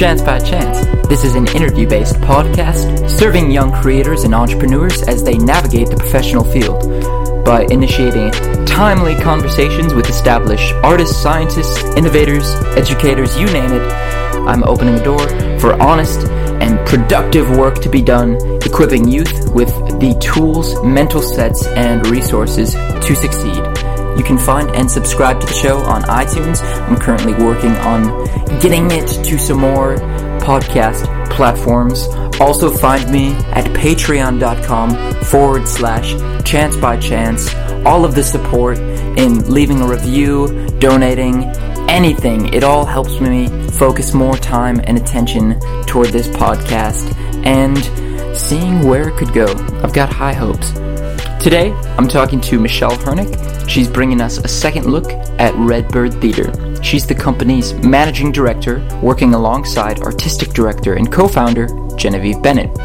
Chance by Chance. This is an interview based podcast serving young creators and entrepreneurs as they navigate the professional field by initiating timely conversations with established artists, scientists, innovators, educators, you name it. I'm opening a door for honest and productive work to be done, equipping youth with the tools, mental sets, and resources to succeed. You can find and subscribe to the show on iTunes. I'm currently working on getting it to some more podcast platforms. Also find me at patreon.com forward slash chance by chance. All of the support in leaving a review, donating, anything. It all helps me focus more time and attention toward this podcast and seeing where it could go. I've got high hopes. Today, I'm talking to Michelle Hernick. She's bringing us a second look at Redbird Theater. She's the company's managing director, working alongside artistic director and co founder Genevieve Bennett.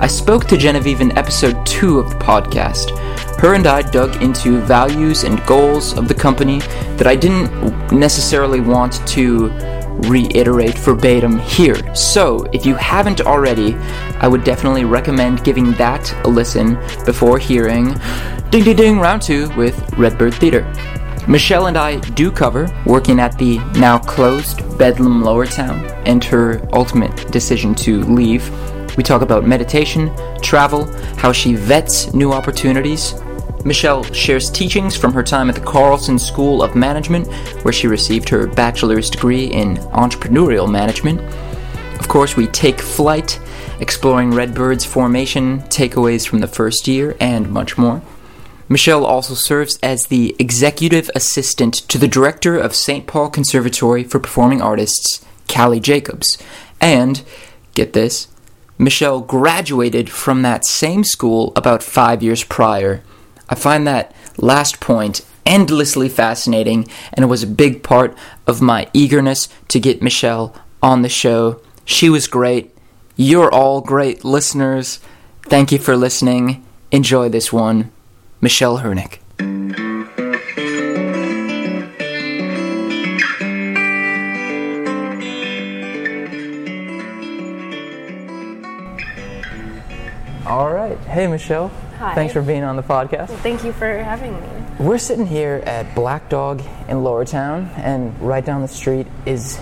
I spoke to Genevieve in episode 2 of the podcast. Her and I dug into values and goals of the company that I didn't necessarily want to reiterate verbatim here. So, if you haven't already, I would definitely recommend giving that a listen before hearing Ding Ding Ding Round 2 with Redbird Theater. Michelle and I do cover working at the now closed Bedlam Lower Town, and her ultimate decision to leave. We talk about meditation, travel, how she vets new opportunities. Michelle shares teachings from her time at the Carlson School of Management, where she received her bachelor's degree in entrepreneurial management. Of course, we take flight, exploring Redbird's formation, takeaways from the first year, and much more. Michelle also serves as the executive assistant to the director of St. Paul Conservatory for Performing Artists, Callie Jacobs. And, get this, Michelle graduated from that same school about five years prior. I find that last point endlessly fascinating, and it was a big part of my eagerness to get Michelle on the show. She was great. You're all great listeners. Thank you for listening. Enjoy this one. Michelle Hernick. All right. Hey, Michelle. Hi. Thanks for being on the podcast. Thank you for having me. We're sitting here at Black Dog in Lowertown, and right down the street is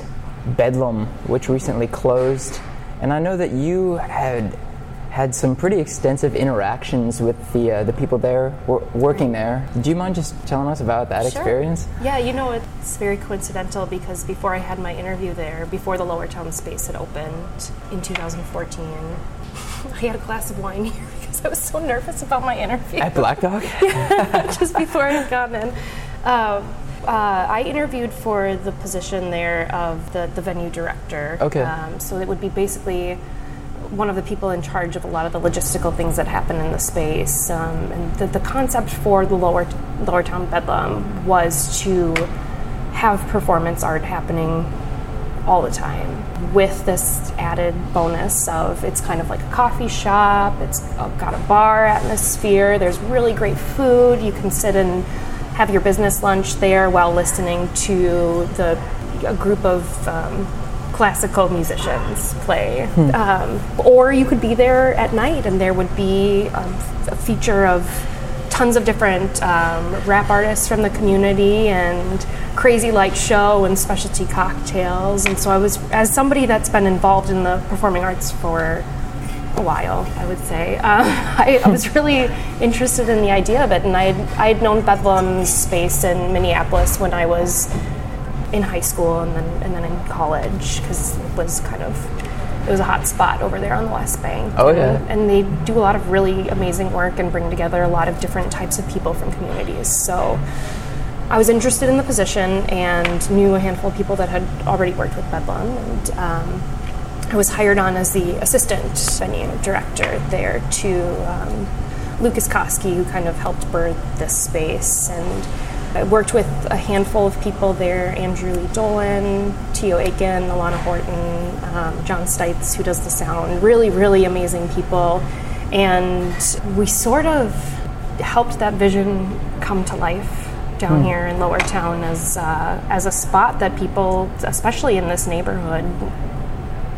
Bedlam, which recently closed. And I know that you had had some pretty extensive interactions with the uh, the people there wor- working there. Do you mind just telling us about that Sure. experience? Yeah, you know, it's very coincidental because before I had my interview there, before the Lower Town space had opened in 2014, I had a glass of wine here because I was so nervous about my interview. At Black Dog? just before I had gotten in. Um, uh, I interviewed for the position there of the, the venue director. Okay. Um, so it would be basically one of the people in charge of a lot of the logistical things that happen in the space. Um, and the, the concept for the lower Lower Town Bedlam was to have performance art happening all the time with this added bonus of it's kind of like a coffee shop it's got a bar atmosphere there's really great food you can sit and have your business lunch there while listening to the a group of um, classical musicians play um, or you could be there at night and there would be um, a feature of tons of different um, rap artists from the community and crazy light show and specialty cocktails. And so I was, as somebody that's been involved in the performing arts for a while, I would say, um, I, I was really interested in the idea of it. And I had, I had known Bedlam's space in Minneapolis when I was in high school and then, and then in college because it was kind of it was a hot spot over there on the West Bank. Oh, yeah. And, and they do a lot of really amazing work and bring together a lot of different types of people from communities. So I was interested in the position and knew a handful of people that had already worked with Bedlam. And um, I was hired on as the assistant venue director there to um, Lucas Koski, who kind of helped birth this space. And I worked with a handful of people there Andrew Lee Dolan, Tio Aiken, Alana Horton, um, John Stites, who does the sound. Really, really amazing people. And we sort of helped that vision come to life down here in Lower Town as uh, as a spot that people, especially in this neighborhood,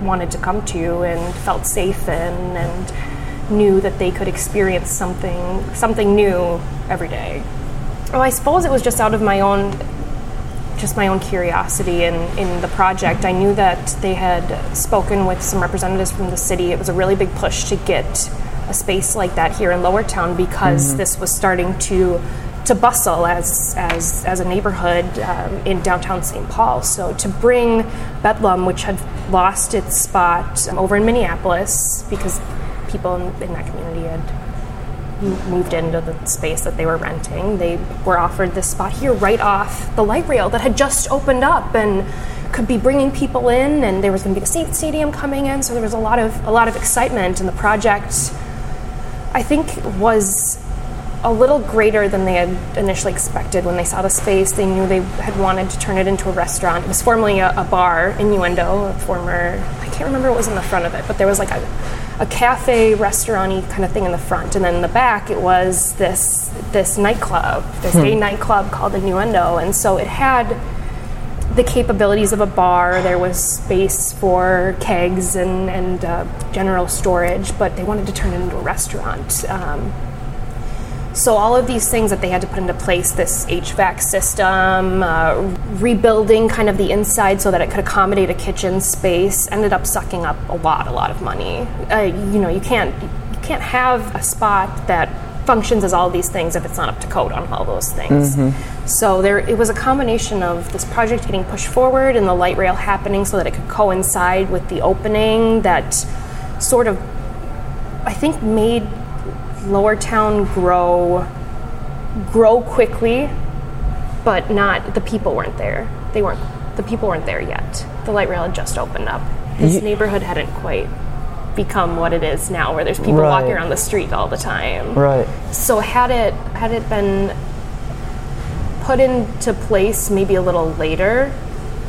wanted to come to and felt safe in and knew that they could experience something something new every day. Well, I suppose it was just out of my own just my own curiosity in, in the project. I knew that they had spoken with some representatives from the city. It was a really big push to get a space like that here in Lower Town because mm-hmm. this was starting to to bustle as as as a neighborhood um, in downtown St. Paul. So to bring Bedlam, which had lost its spot um, over in Minneapolis because people in, in that community had moved into the space that they were renting. They were offered this spot here right off the light rail that had just opened up and could be bringing people in and there was going to be the stadium coming in so there was a lot of a lot of excitement and the project I think was a little greater than they had initially expected when they saw the space. They knew they had wanted to turn it into a restaurant. It was formerly a, a bar, innuendo, a former, I can't remember what was in the front of it, but there was like a a cafe restauranty kind of thing in the front, and then in the back it was this this nightclub, this hmm. gay nightclub called Innuendo, and so it had the capabilities of a bar. There was space for kegs and and uh, general storage, but they wanted to turn it into a restaurant. Um, so all of these things that they had to put into place, this HVAC system, uh, rebuilding kind of the inside so that it could accommodate a kitchen space, ended up sucking up a lot, a lot of money. Uh, you know, you can't you can't have a spot that functions as all these things if it's not up to code on all those things. Mm-hmm. So there, it was a combination of this project getting pushed forward and the light rail happening so that it could coincide with the opening that sort of, I think, made Lower Town grow grow quickly, but not the people weren't there. They weren't the people weren't there yet. The light rail had just opened up. This neighborhood hadn't quite become what it is now where there's people right. walking around the street all the time. Right. So had it had it been put into place maybe a little later,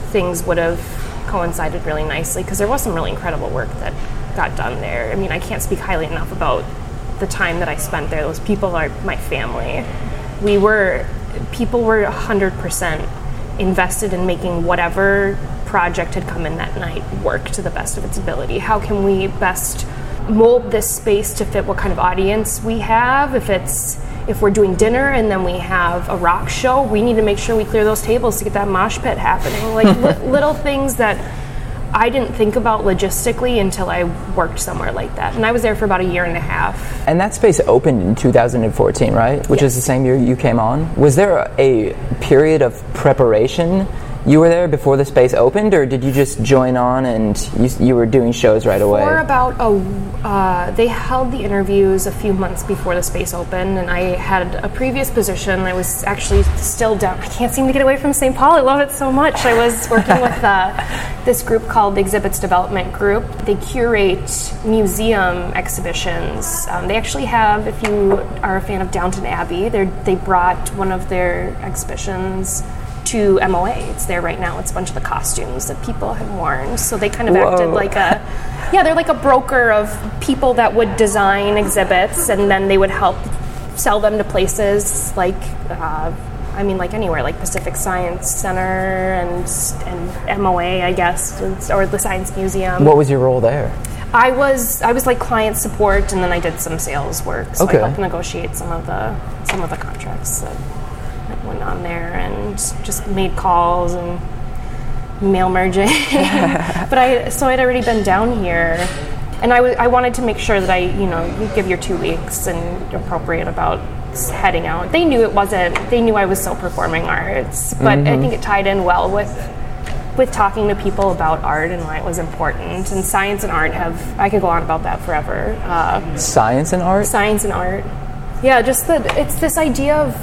things would have coincided really nicely because there was some really incredible work that got done there. I mean, I can't speak highly enough about the time that I spent there. Those people are my family. We were, people were 100% invested in making whatever project had come in that night work to the best of its ability. How can we best mold this space to fit what kind of audience we have? If it's if we're doing dinner and then we have a rock show, we need to make sure we clear those tables to get that mosh pit happening. Like li- little things that I didn't think about logistically until I worked somewhere like that. And I was there for about a year and a half. And that space opened in 2014, right? Which yes. is the same year you came on. Was there a period of preparation you were there before the space opened, or did you just join on and you, you were doing shows right away? For about a, uh, they held the interviews a few months before the space opened, and I had a previous position. I was actually still down. I can't seem to get away from St. Paul. I love it so much. I was working with uh, this group called the Exhibits Development Group. They curate museum exhibitions. Um, they actually have, if you are a fan of Downton Abbey, they brought one of their exhibitions to MOA. It's there right now. It's a bunch of the costumes that people have worn. So they kind of Whoa. acted like a, yeah, they're like a broker of people that would design exhibits and then they would help sell them to places like, uh, I mean, like anywhere, like Pacific Science Center and and MOA, I guess, or the Science Museum. What was your role there? I was I was like client support, and then I did some sales work. So okay. I helped negotiate some of the some of the contracts. That, on there and just made calls and mail merging. but I so I'd already been down here, and I, w- I wanted to make sure that I you know you give your two weeks and appropriate about heading out. They knew it wasn't. They knew I was still performing arts, but mm-hmm. I think it tied in well with with talking to people about art and why it was important. And science and art have I could go on about that forever. Uh, science and art. Science and art. Yeah, just that it's this idea of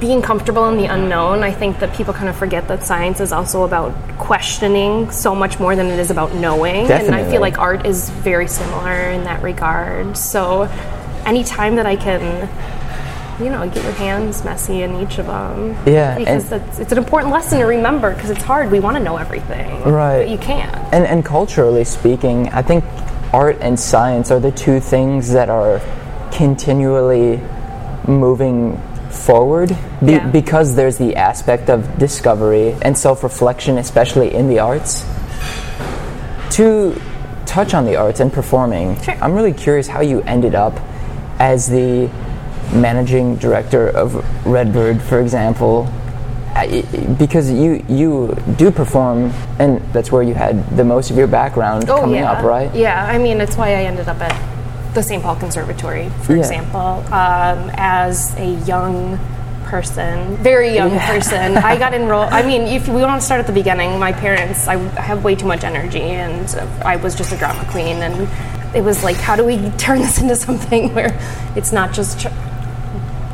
being comfortable in the unknown, I think that people kind of forget that science is also about questioning so much more than it is about knowing. Definitely. And I feel like art is very similar in that regard. So anytime that I can you know, get your hands messy in each of them. Yeah, because it's, it's an important lesson to remember because it's hard. We want to know everything, right? But you can't. And and culturally speaking, I think art and science are the two things that are continually moving forward be- Yeah. because there's the aspect of discovery and self-reflection especially in the arts to touch on the arts and performing Sure. i'm really curious how you ended up as the managing director of redbird for example because you you do perform and that's where you had the most of your background oh, coming yeah. up right Yeah, I mean, it's why I ended up at the St. Paul Conservatory, for Yeah. example, um, as a young person, very young person. I got enrolled. I mean, if we want to start at the beginning, my parents, I have way too much energy, and I was just a drama queen, and it was like, how do we turn this into something where it's not just. Ch-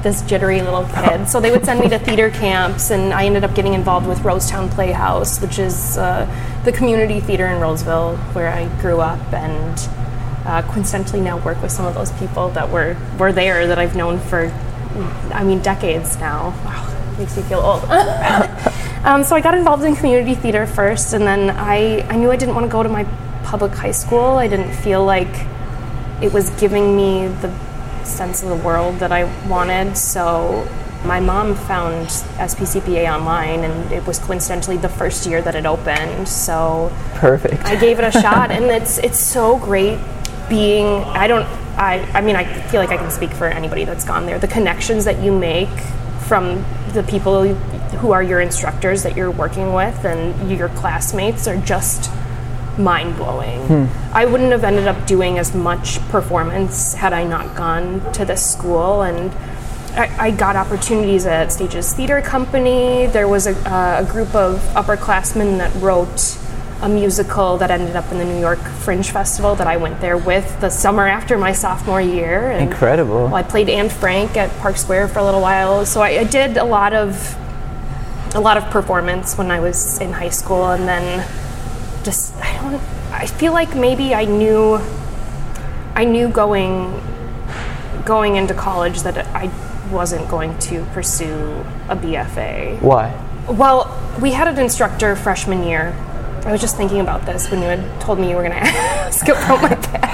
this jittery little kid. So they would send me to theater camps, and I ended up getting involved with Rosetown Playhouse, which is uh, the community theater in Roseville where I grew up, and uh, coincidentally now work with some of those people that were, were there that I've known for, I mean, decades now. Wow, makes me feel old. um, so I got involved in community theater first, and then I, I knew I didn't want to go to my public high school. I didn't feel like it was giving me the sense of the world that I wanted. So my mom found SPCPA online, and it was coincidentally the first year that it opened. So perfect I gave it a shot, and it's it's so great being. I don't. I I mean, I feel like I can speak for anybody that's gone there. The connections that you make from the people who are your instructors that you're working with and your classmates are just mind blowing. I wouldn't have ended up doing as much performance had I not gone to this school and. I, I got opportunities at Stages Theater Company. There was a, uh, a group of upperclassmen that wrote a musical that ended up in the New York Fringe Festival that I went there with the summer after my sophomore year. And incredible well, I played Anne Frank at Park Square for a little while, so I, I did a lot of a lot of performance when I was in high school, and then just I don't. I feel like maybe I knew I knew going going into college that I wasn't going to pursue a BFA. why Well, we had an instructor freshman year. I was just thinking about this when you had told me you were going to ask about my past.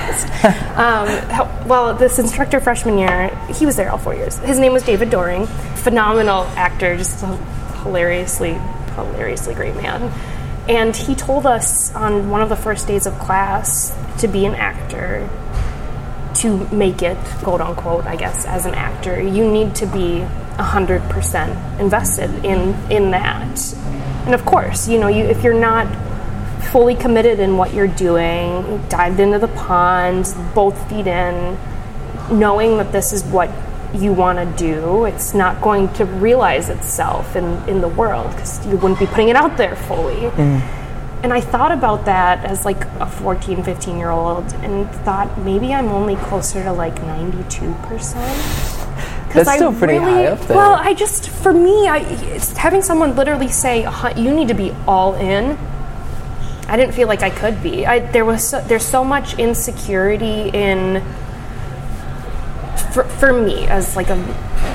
Um, how- well, this instructor freshman year, he was there all four years. His name was David Doring. Phenomenal actor, just a hilariously, hilariously great man. And he told us on one of the first days of class to be an actor, to make it, quote unquote, I guess, as an actor, you need to be 100% invested in, in that. And of course, you know, you, if you're not fully committed in what you're doing, dived into the pond, both feet in, knowing that this is what you want to do, it's not going to realize itself in, in the world because you wouldn't be putting it out there fully. Mm. And I thought about that as like a 14, 15 year old and thought maybe I'm only closer to like 92%. That's still pretty high up there. Well, I just, for me, I, it's having someone literally say, you need to be all in. I didn't feel like I could be. I, there was so, there's so much insecurity in for, for me as like a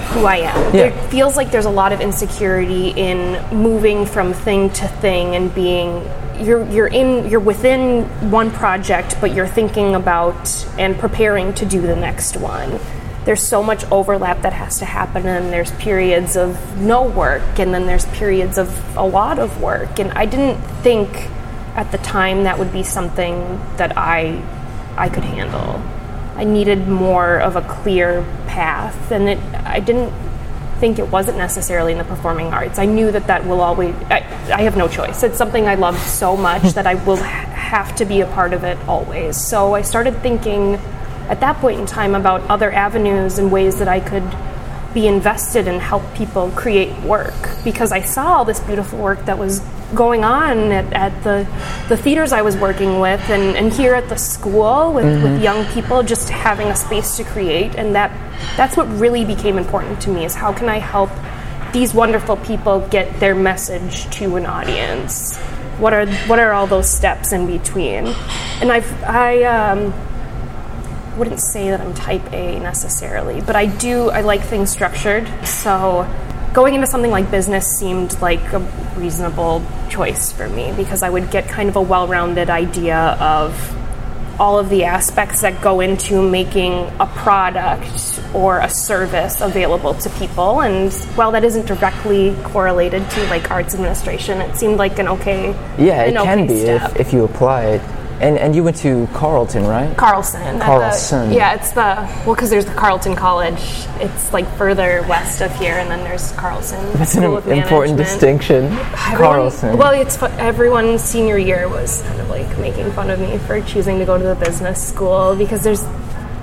who I am. Yeah. It feels like there's a lot of insecurity in moving from thing to thing and being you're you're in you're within one project but you're thinking about and preparing to do the next one. There's so much overlap that has to happen and there's periods of no work and then there's periods of a lot of work and I didn't think at the time that would be something that I I could handle. I needed more of a clear path, and it, I didn't think it wasn't necessarily in the performing arts. I knew that that will always. I, I have no choice. It's something I love so much hmm. that I will ha- have to be a part of it always. So I started thinking at that point in time about other avenues and ways that I could be invested and help people create work because I saw all this beautiful work that was going on at, at the the theaters I was working with and, and here at the school with, with young people just having a space to create. And that that's what really became important to me is how can I help these wonderful people get their message to an audience? What are what are all those steps in between? And I've I um, wouldn't say that I'm type A necessarily, but I do, I like things structured. So going into something like business seemed like a reasonable choice for me because I would get kind of a well rounded idea of all of the aspects that go into making a product or a service available to people. And while that isn't directly correlated to like arts administration, it seemed like an okay Yeah, it an can be if, if you apply it. And and you went to Carleton, right? Carlson. at the- Carlson. yeah, it's the well because there's the Carleton College. It's like further west of here, and then there's Carlson. That's an School of important distinction. Everyone- Carlson. Well, it's everyone senior year was kind of like making fun of me for choosing to go to the business school because there's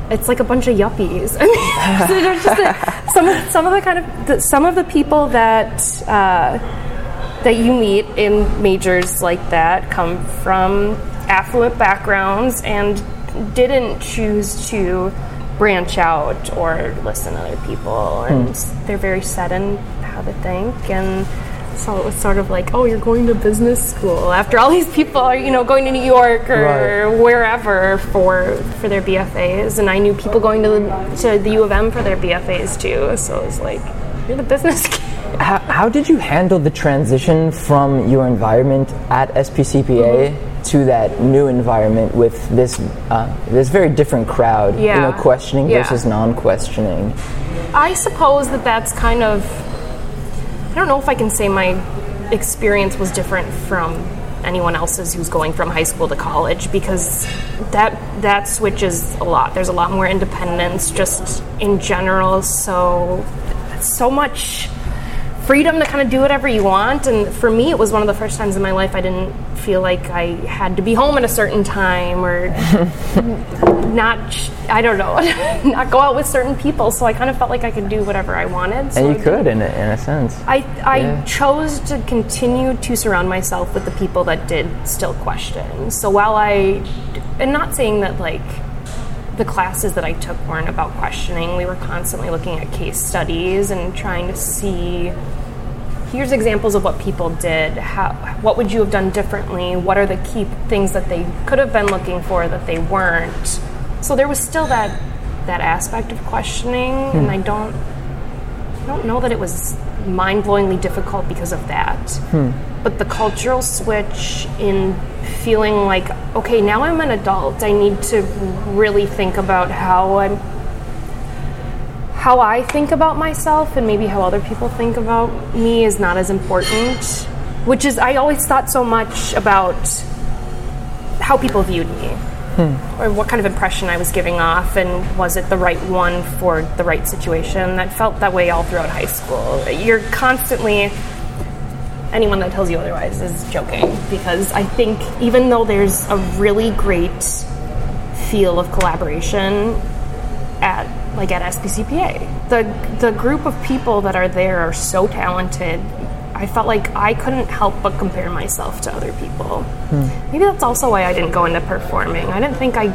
it's like a bunch of yuppies. I mean, so there's just a, some of some of the kind of the, some of the people that uh, that you meet in majors like that come from affluent backgrounds and didn't choose to branch out or listen to other people. And they're very set in how they think. And so it was sort of like oh you're going to business school. After all these people are you know going to new york or Right. wherever for for their bfas and i knew people going to the, to the u of m for their bfas too. So it was like you're the business kid How, how did you handle the transition from your environment at SPCPA Mm-hmm. To that new environment with this uh, this very different crowd? You know, questioning Yeah. versus non-questioning. I suppose that that's kind of. I don't know if I can say my experience was different from anyone else's who's going from high school to college because that that switches a lot. There's a lot more independence just in general. So so much freedom to kind of do whatever you want. And for me, it was one of the first times in my life I didn't feel like I had to be home at a certain time or not, I don't know, not go out with certain people. So I kind of felt like I could do whatever I wanted. So And you could, in a, in a sense. I, I Yeah. chose to continue to surround myself with the people that did still question. So while I, and not saying that like the classes that I took weren't about questioning, we were constantly looking at case studies and trying to see here's examples of what people did. How, what would you have done differently? What are the key things that they could have been looking for that they weren't? So there was still that that aspect of questioning, and hmm. I don't I don't know that it was mind blowingly difficult because of that. Hmm. But the cultural switch in feeling like, okay, now I'm an adult, I need to really think about how I'm how I think about myself and maybe how other people think about me is not as important. Which is I always thought so much about how people viewed me. Hmm. Or what kind of impression I was giving off, and was it the right one for the right situation? That felt that way all throughout high school. You're constantly, anyone that tells you otherwise is joking, because I think even though there's a really great feel of collaboration at like at SPCPA. The the group of people that are there are so talented. I felt like I couldn't help but compare myself to other people. Hmm. Maybe that's also why I didn't go into performing. I didn't think I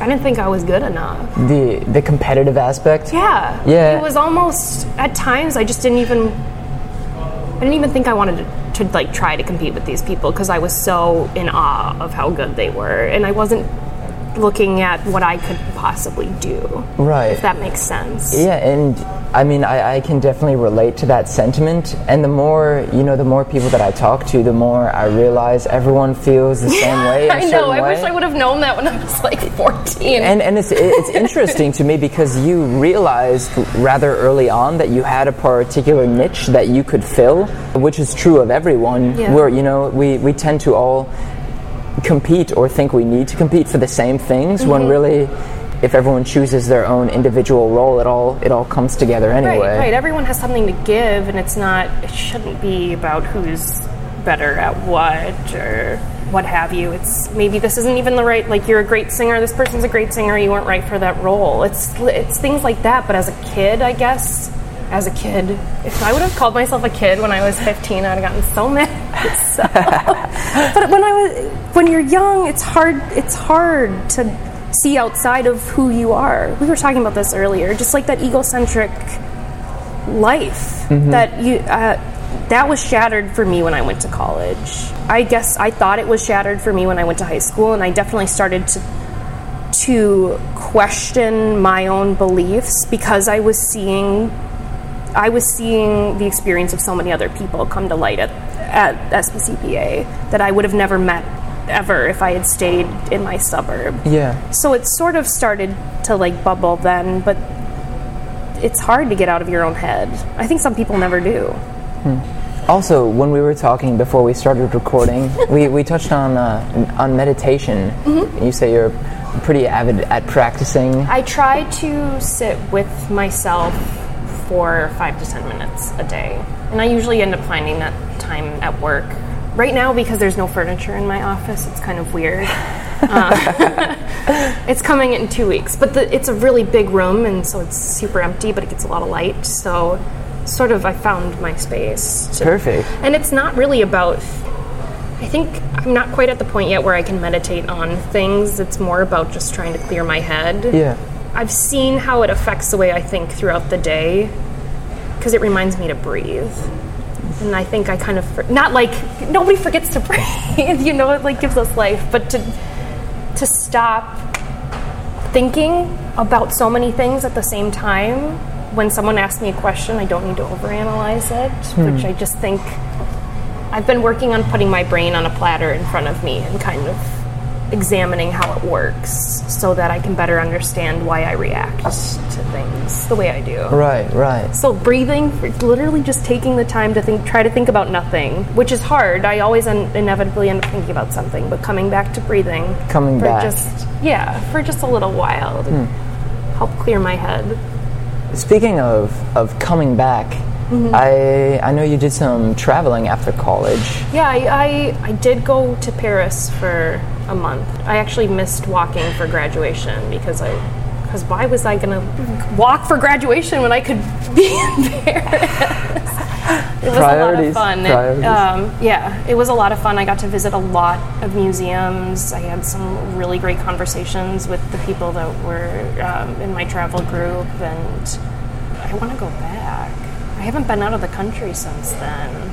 I didn't think I was good enough. The the competitive aspect. Yeah. Yeah. It was almost at times I just didn't even I didn't even think I wanted to, to like try to compete with these people because I was so in awe of how good they were and I wasn't looking at what I could possibly do. Right. If that makes sense. Yeah, and I mean, I, I can definitely relate to that sentiment. And the more, you know, the more people that I talk to, the more I realize everyone feels the same way. I know. I wish. I would have known that when I was like 14. And, and it's, it's interesting to me because you realized rather early on that you had a particular niche that you could fill, which is true of everyone. Yeah. Where, you know, we, we tend to all compete or think we need to compete for the same things when Mm-hmm. really if everyone chooses their own individual role it all it all comes together anyway Right, right. Everyone has something to give, and it's not. It shouldn't be about who's better at what or what have you. It's maybe this isn't even the right. Like you're a great singer. This person's a great singer. You weren't right for that role. It's it's things like that. But as a kid, I guess. As a kid, if I would have called myself a kid when I was 15, I'd have gotten so mad. So, but when I was, when you're young, it's hard. It's hard to see outside of who you are. We were talking about this earlier. Just like that egocentric life that you uh, that was shattered for me when I went to college. I guess I thought it was shattered for me when I went to high school, and I definitely started to to question my own beliefs because I was seeing I was seeing the experience of so many other people come to light at at SPCPA that I would have never met ever if I had stayed in my suburb. Yeah. So it sort of started to like bubble then, but it's hard to get out of your own head. I think some people never do. Also, when we were talking before we started recording, we, we touched on uh, on meditation. You say you're pretty avid at practicing. I try to sit with myself for five to ten minutes a day. And I usually end up finding that time at work. Right now, because there's no furniture in my office, it's kind of weird. Um, it's coming in two weeks, but the, it's a really big room, and so it's super empty, but it gets a lot of light. So, sort of, I found my space. to- Perfect. and it's not really about. I think I'm not quite at the point yet where I can meditate on things. It's more about just trying to clear my head. Yeah. I've seen how it affects the way I think throughout the day because it reminds me to breathe. And I think I kind of not like nobody forgets to breathe, you know, it like gives us life, but to to stop thinking about so many things at the same time. When someone asks me a question, I don't need to overanalyze it, hmm. which I just think I've been working on putting my brain on a platter in front of me and kind of examining how it works so that I can better understand why I react to things the way I do. Right, right. So breathing, literally just taking the time to think, try to think about nothing, which is hard. I always un- inevitably end up thinking about something, but coming back to breathing, Coming for back. just yeah, for just a little while to hmm. help clear my head. Speaking of of coming back, mm-hmm. I I know you did some traveling after college. Yeah, I, I I did go to Paris for a month. I actually missed walking for graduation because I because why was I gonna walk for graduation when I could be in Paris? It was a lot Priorities, of fun. It, um, yeah, it was a lot of fun. I got to visit a lot of museums. I had some really great conversations with the people that were um, in my travel group, and I want to go back. I haven't been out of the country since then.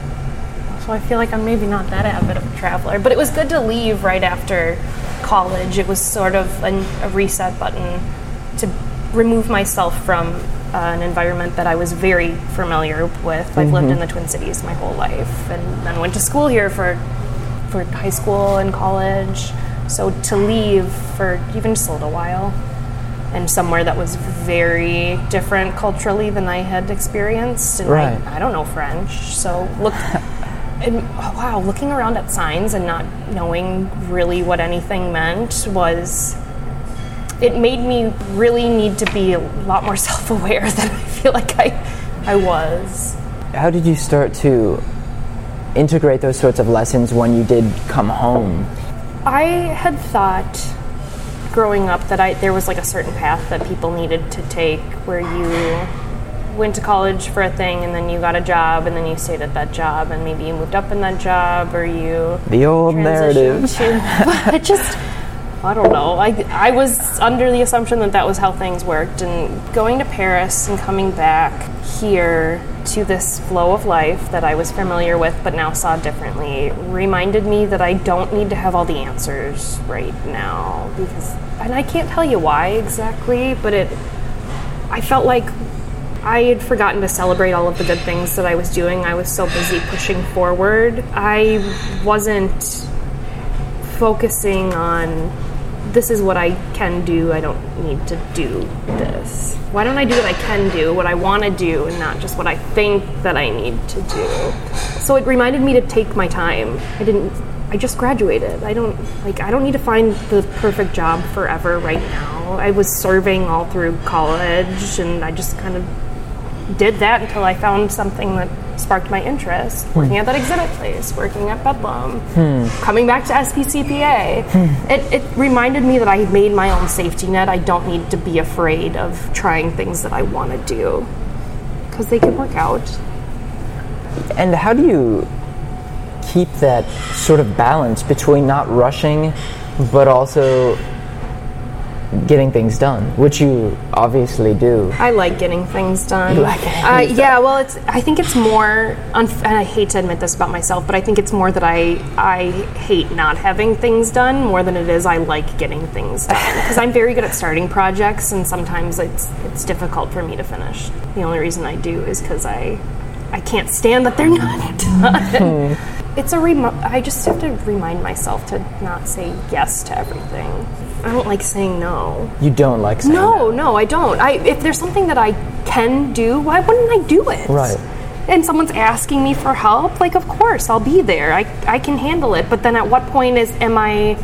So I feel like I'm maybe not that avid of a traveler. But it was good to leave right after college. It was sort of an, a reset button to remove myself from uh, an environment that I was very familiar with. I've lived in the Twin Cities my whole life and then went to school here for, for high school and college. So to leave for even just a little while and somewhere that was very different culturally than I had experienced. And Right. I, I don't know French, so look. And, wow, looking around at signs and not knowing really what anything meant was. It made me really need to be a lot more self-aware than I feel like I, I was. How did you start to integrate those sorts of lessons when you did come home? I had thought growing up that I there was like a certain path that people needed to take where you went to college for a thing and then you got a job and then you stayed at that job and maybe you moved up in that job or you The old narrative. to it just I don't know. I, I was under the assumption that that was how things worked. And going to Paris and coming back here to this flow of life that I was familiar with but now saw differently reminded me that I don't need to have all the answers right now. Because, and I can't tell you why exactly, but it, I felt like I had forgotten to celebrate all of the good things that I was doing. I was so busy pushing forward. I wasn't focusing on this is what I can do. I don't need to do this. Why don't I do what I can do, what I want to do, and not just what I think that I need to do? So it reminded me to take my time. I didn't. I just graduated. I don't like. I don't need to find the perfect job forever right now. I was serving all through college, and I just kind of did that until I found something that sparked my interest. Hmm. Working at that exhibit place, working at Bedlam, hmm. coming back to SPCPA. Hmm. It, it reminded me that I made my own safety net. I don't need to be afraid of trying things that I want to do because they can work out. And how do you keep that sort of balance between not rushing, but also getting things done, which you obviously do? I like getting things done. You like getting uh, things Yeah, well, it's. I think it's more. Unf- and I hate to admit this about myself, but I think it's more that I I hate not having things done more than it is I like getting things done because I'm very good at starting projects, and sometimes it's it's difficult for me to finish. The only reason I do is because I I can't stand that they're not done. it's a rem- I just have to remind myself to not say yes to everything. I don't like saying no. You don't like saying No, no, no, I don't. I if there's something that I can do, why wouldn't I do it? Right. And someone's asking me for help, like of course I'll be there. I I can handle it. But then at what point is am I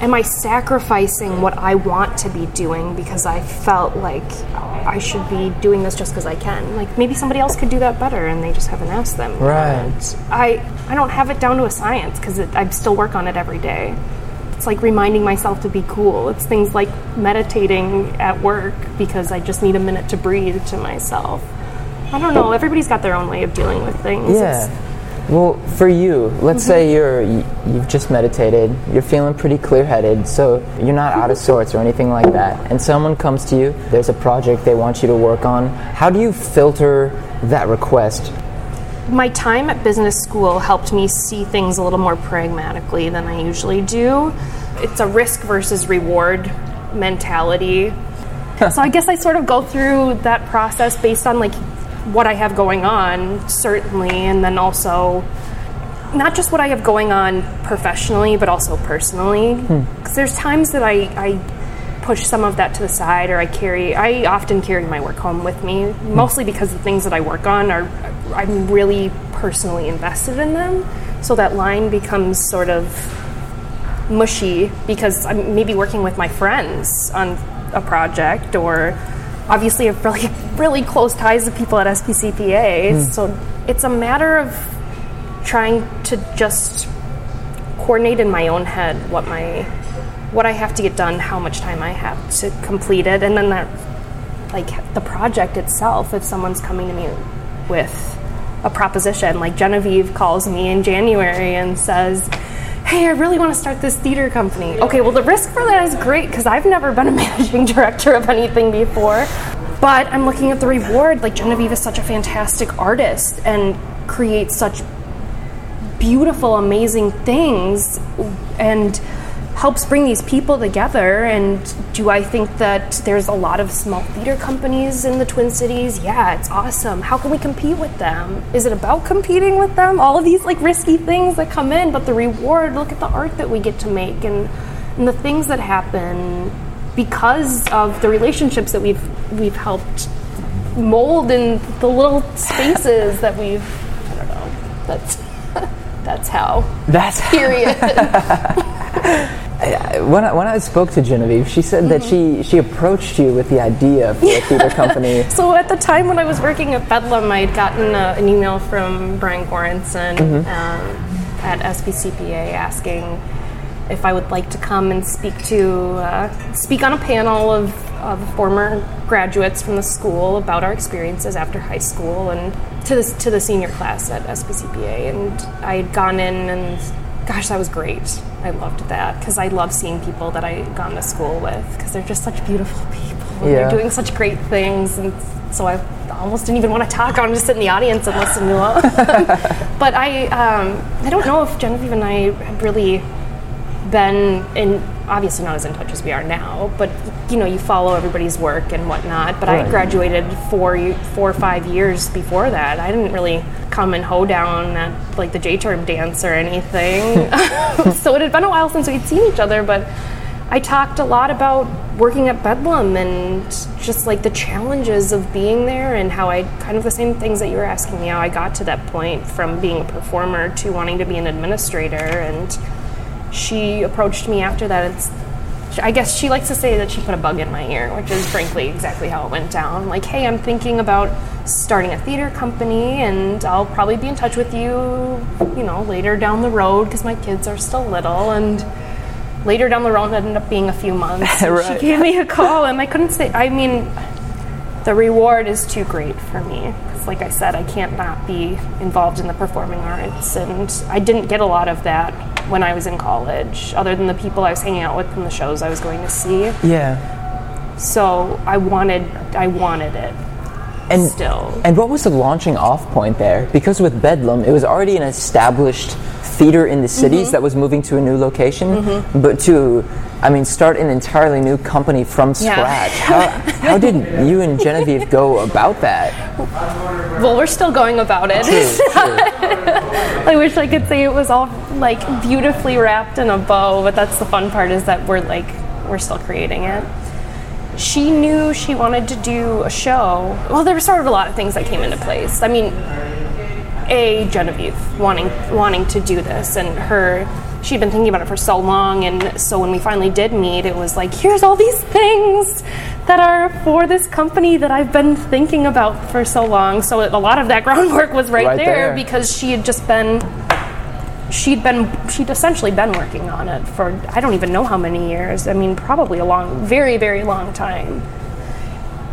am I sacrificing what I want to be doing because I felt like I should be doing this just because I can? Like maybe somebody else could do that better and they just haven't asked them. Right. And I I don't have it down to a science because I still work on it every day. It's like reminding myself to be cool. It's things like meditating at work because I just need a minute to breathe to myself. I don't know. Everybody's got their own way of dealing with things. Yeah. It's- Well, for you, let's mm-hmm. say you're you've just meditated, you're feeling pretty clear-headed, so you're not out of sorts or anything like that. And someone comes to you, there's a project they want you to work on. How do you filter that request? My time at business school helped me see things a little more pragmatically than I usually do. It's a risk versus reward mentality. so I guess I sort of go through that process based on like what I have going on, certainly, and then also not just what I have going on professionally, but also personally. Hmm. Because there's times that I, I push some of that to the side, or I carry. I often carry my work home with me, mostly because the things that I work on are I'm really personally invested in them. So that line becomes sort of mushy because I'm maybe working with my friends on a project or obviously have really really close ties to people at SPCPA. Hmm. So it's a matter of trying to just coordinate in my own head what my what I have to get done, how much time I have to complete it, and then that like the project itself. If someone's coming to me with a proposition, like Genevieve calls me in January and says, "Hey, I really want to start this theater company." Okay, well the risk for that is great because I've never been a managing director of anything before. But I'm looking at the reward. Like Genevieve is such a fantastic artist and creates such beautiful, amazing things and helps bring these people together. And do I think that there's a lot of small theater companies in the Twin Cities? Yeah, it's awesome. How can we compete with them? Is it about competing with them? All of these like risky things that come in, but the reward, look at the art that we get to make and, and the things that happen because of the relationships that we've we've helped mold in the little spaces that we've I don't know. That's that's how. That's Period. when I, when I spoke to Genevieve, she said that she she approached you with the idea for a theater company. so at the time when I was working at Bedlam, I'd gotten a, an email from Brian Goranson um, at SPCPA asking if I would like to come and speak to uh, speak on a panel of, of former graduates from the school about our experiences after high school and to the, to the senior class at SPCPA. And I had gone in and gosh, that was great. I loved that because I love seeing people that I gone to school with because they're just such beautiful people. and Yeah. They're doing such great things, and so I almost didn't even want to talk. I wanted to sit in the audience and listen to them. but I, um, I don't know if Genevieve and I really been in obviously not as in touch as we are now but you know you follow everybody's work and whatnot but Right. i graduated four four or five years before that i didn't really come and hoe down at like the j-term dance or anything so it had been a while since we'd seen each other but i talked a lot about working at bedlam and just like the challenges of being there and how i kind of the same things that you were asking me how i got to that point from being a performer to wanting to be an administrator and she approached me after that. It's, I guess she likes to say that she put a bug in my ear, which is frankly exactly how it went down. Like, hey, I'm thinking about starting a theater company, and I'll probably be in touch with you, you know, later down the road because my kids are still little. And later down the road it ended up being a few months. Right. She gave me a call, and I couldn't say. I mean, the reward is too great for me. 'Cause like I said, I can't not be involved in the performing arts, and I didn't get a lot of that when I was in college, other than the people I was hanging out with and the shows I was going to see. Yeah. So I wanted, I wanted it. And still. And what was the launching off point there? Because with Bedlam, it was already an established theater in the cities Mm-hmm. that was moving to a new location, but to, I mean, start an entirely new company from Yeah. scratch. How, how did you and Genevieve go about that? well, we're still going about it. True, true. I wish I could say it was all like beautifully wrapped in a bow, but that's the fun part is that we're like we're still creating it. She knew she wanted to do a show. Well, there were sort of a lot of things that came into place. I mean, a Genevieve wanting wanting to do this and her she'd been thinking about it for so long and so when we finally did meet it was like here's all these things that are for this company that I've been thinking about for so long so a lot of that groundwork was right, Right there, there. because she had just been she'd been she'd essentially been working on it for I don't even know how many years I mean probably a long very very long time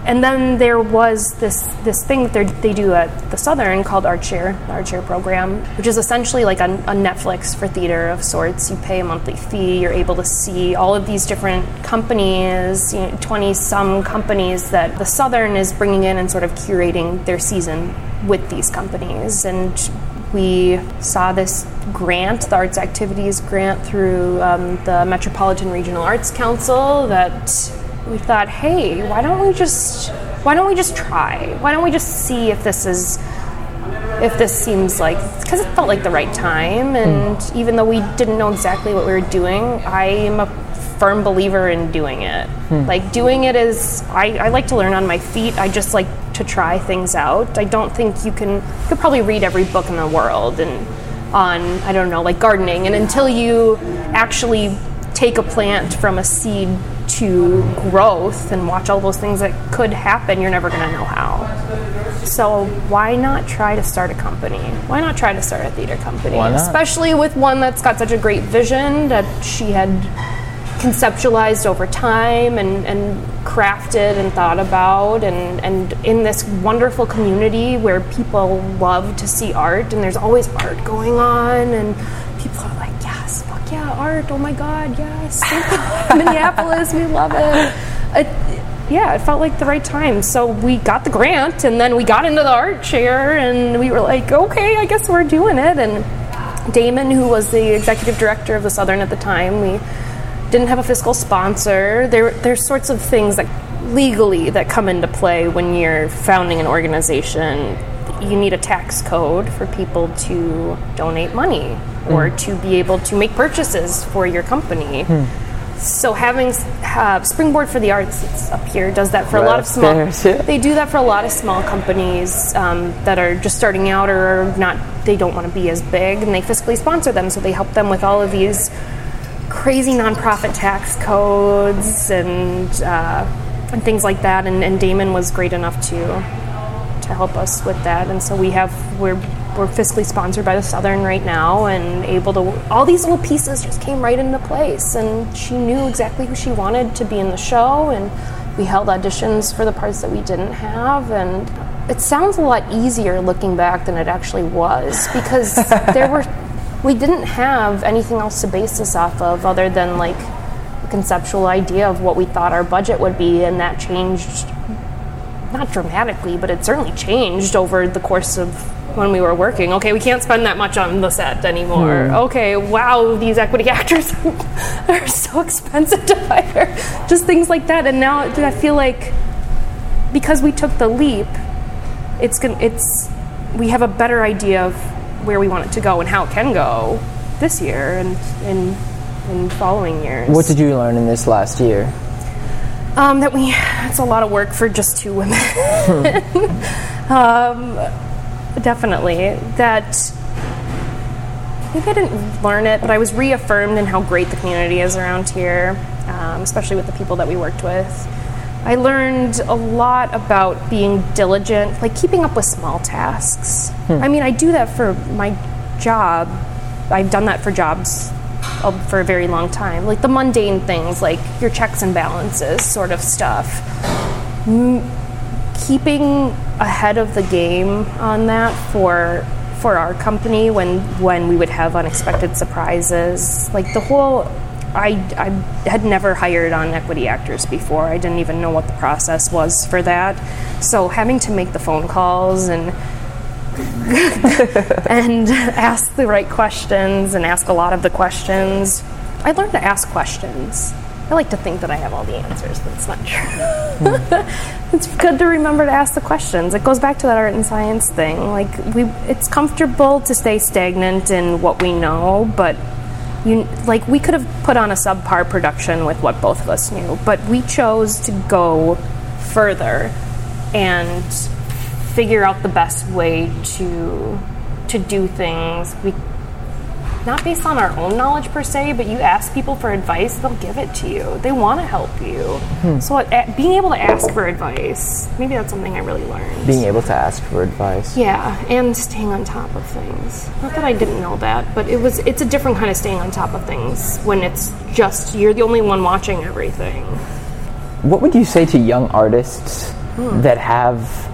and then there was this this thing that they're- do at the Southern called the Art program, which is essentially like a, a Netflix for theater of sorts. You pay a monthly fee. You're able to see all of these different companies, you know, twenty some companies that the Southern is bringing in and sort of curating their season with these companies. And we saw this grant, the Arts Activities grant through um, the Metropolitan Regional Arts Council that we thought, hey, why don't we just why don't we just try? Why don't we just see if this is if this seems like because it felt like the right time and even though we didn't know exactly what we were doing i am a firm believer in doing it. Hmm. Like doing it is I, I like to learn on my feet. I just like to try things out. I don't think you can you could probably read every book in the world and on i don't know like gardening. And until you actually take a plant from a seed to growth and watch all those things that could happen you're never going to know how. So why not try to start a company? Why not try to start a theater company? Especially with one that's got such a great vision that she had conceptualized over time and, and crafted and thought about and, and in this wonderful community where people love to see art and there's always art going on and people are like, yes, fuck yeah, art, oh my god, yes. Minneapolis, we love it. it yeah, it felt like the right time. So we got the grant, and then we got into the ARTshare, and we were like, okay, I guess we're doing it. And Damon, who was the executive director of the Southern at the time, we didn't have a fiscal sponsor. There, there's sorts of things that legally that come into play when you're founding an organization. You need a tax code for people to donate money or to be able to make purchases for your company. So having uh, Springboard for the Arts up here does that for a lot of small. yeah. They do that for a lot of small companies um, that are just starting out or not. They don't want to be as big, and they fiscally sponsor them. So they help them with all of these crazy nonprofit tax codes and uh, and things like that. And, and Damon was great enough to to help us with that. And so we have we're we're fiscally sponsored by the Southern right now and able to all these little pieces just came right into place. And she knew exactly who she wanted to be in the show. And we held auditions for the parts that we didn't have and. It sounds a lot easier looking back than it actually was because there were we didn't have anything else to base this off of other than like a conceptual idea of what we thought our budget would be and that changed not dramatically but it certainly changed over the course of when we were working. Okay we can't spend that much on the set anymore. Hmm. Okay wow these equity actors are so expensive to hire. Just things like that. And now i feel like because we took the leap it's going it's we have a better idea of where we want it to go and how it can go this year and in in following years. What did you learn in this last year? um, that we it's a lot of work for just two women. um, definitely that maybe I didn't learn it, but I was reaffirmed in how great the community is around here, um, especially with the people that we worked with. I learned a lot about being diligent, like keeping up with small tasks. I mean, I do that for my job. I've done that for jobs uh, for a very long time. Like the mundane things, like your checks and balances, sort of stuff. M- keeping ahead of the game on that for for our company when when we would have unexpected surprises, like the whole I, I had never hired on equity actors before. I didn't even know what the process was for that. So having to make the phone calls and and ask the right questions and ask a lot of the questions. I learned to ask questions. I like to think that I have all the answers, but it's not true. it's good to remember to ask the questions. It goes back to that art and science thing. Like we, it's comfortable to stay stagnant in what we know, but you like we could have put on a subpar production with what both of us knew, but we chose to go further and figure out the best way to to do things. We not based on our own knowledge per se, but you ask people for advice, they'll give it to you. They want to help you. Hmm. So, uh, being able to ask for advice, maybe that's something I really learned. Being able to ask for advice. Yeah, and staying on top of things. Not that I didn't know that, but it was it's a different kind of staying on top of things when it's just you're the only one watching everything. What would you say to young artists hmm. that have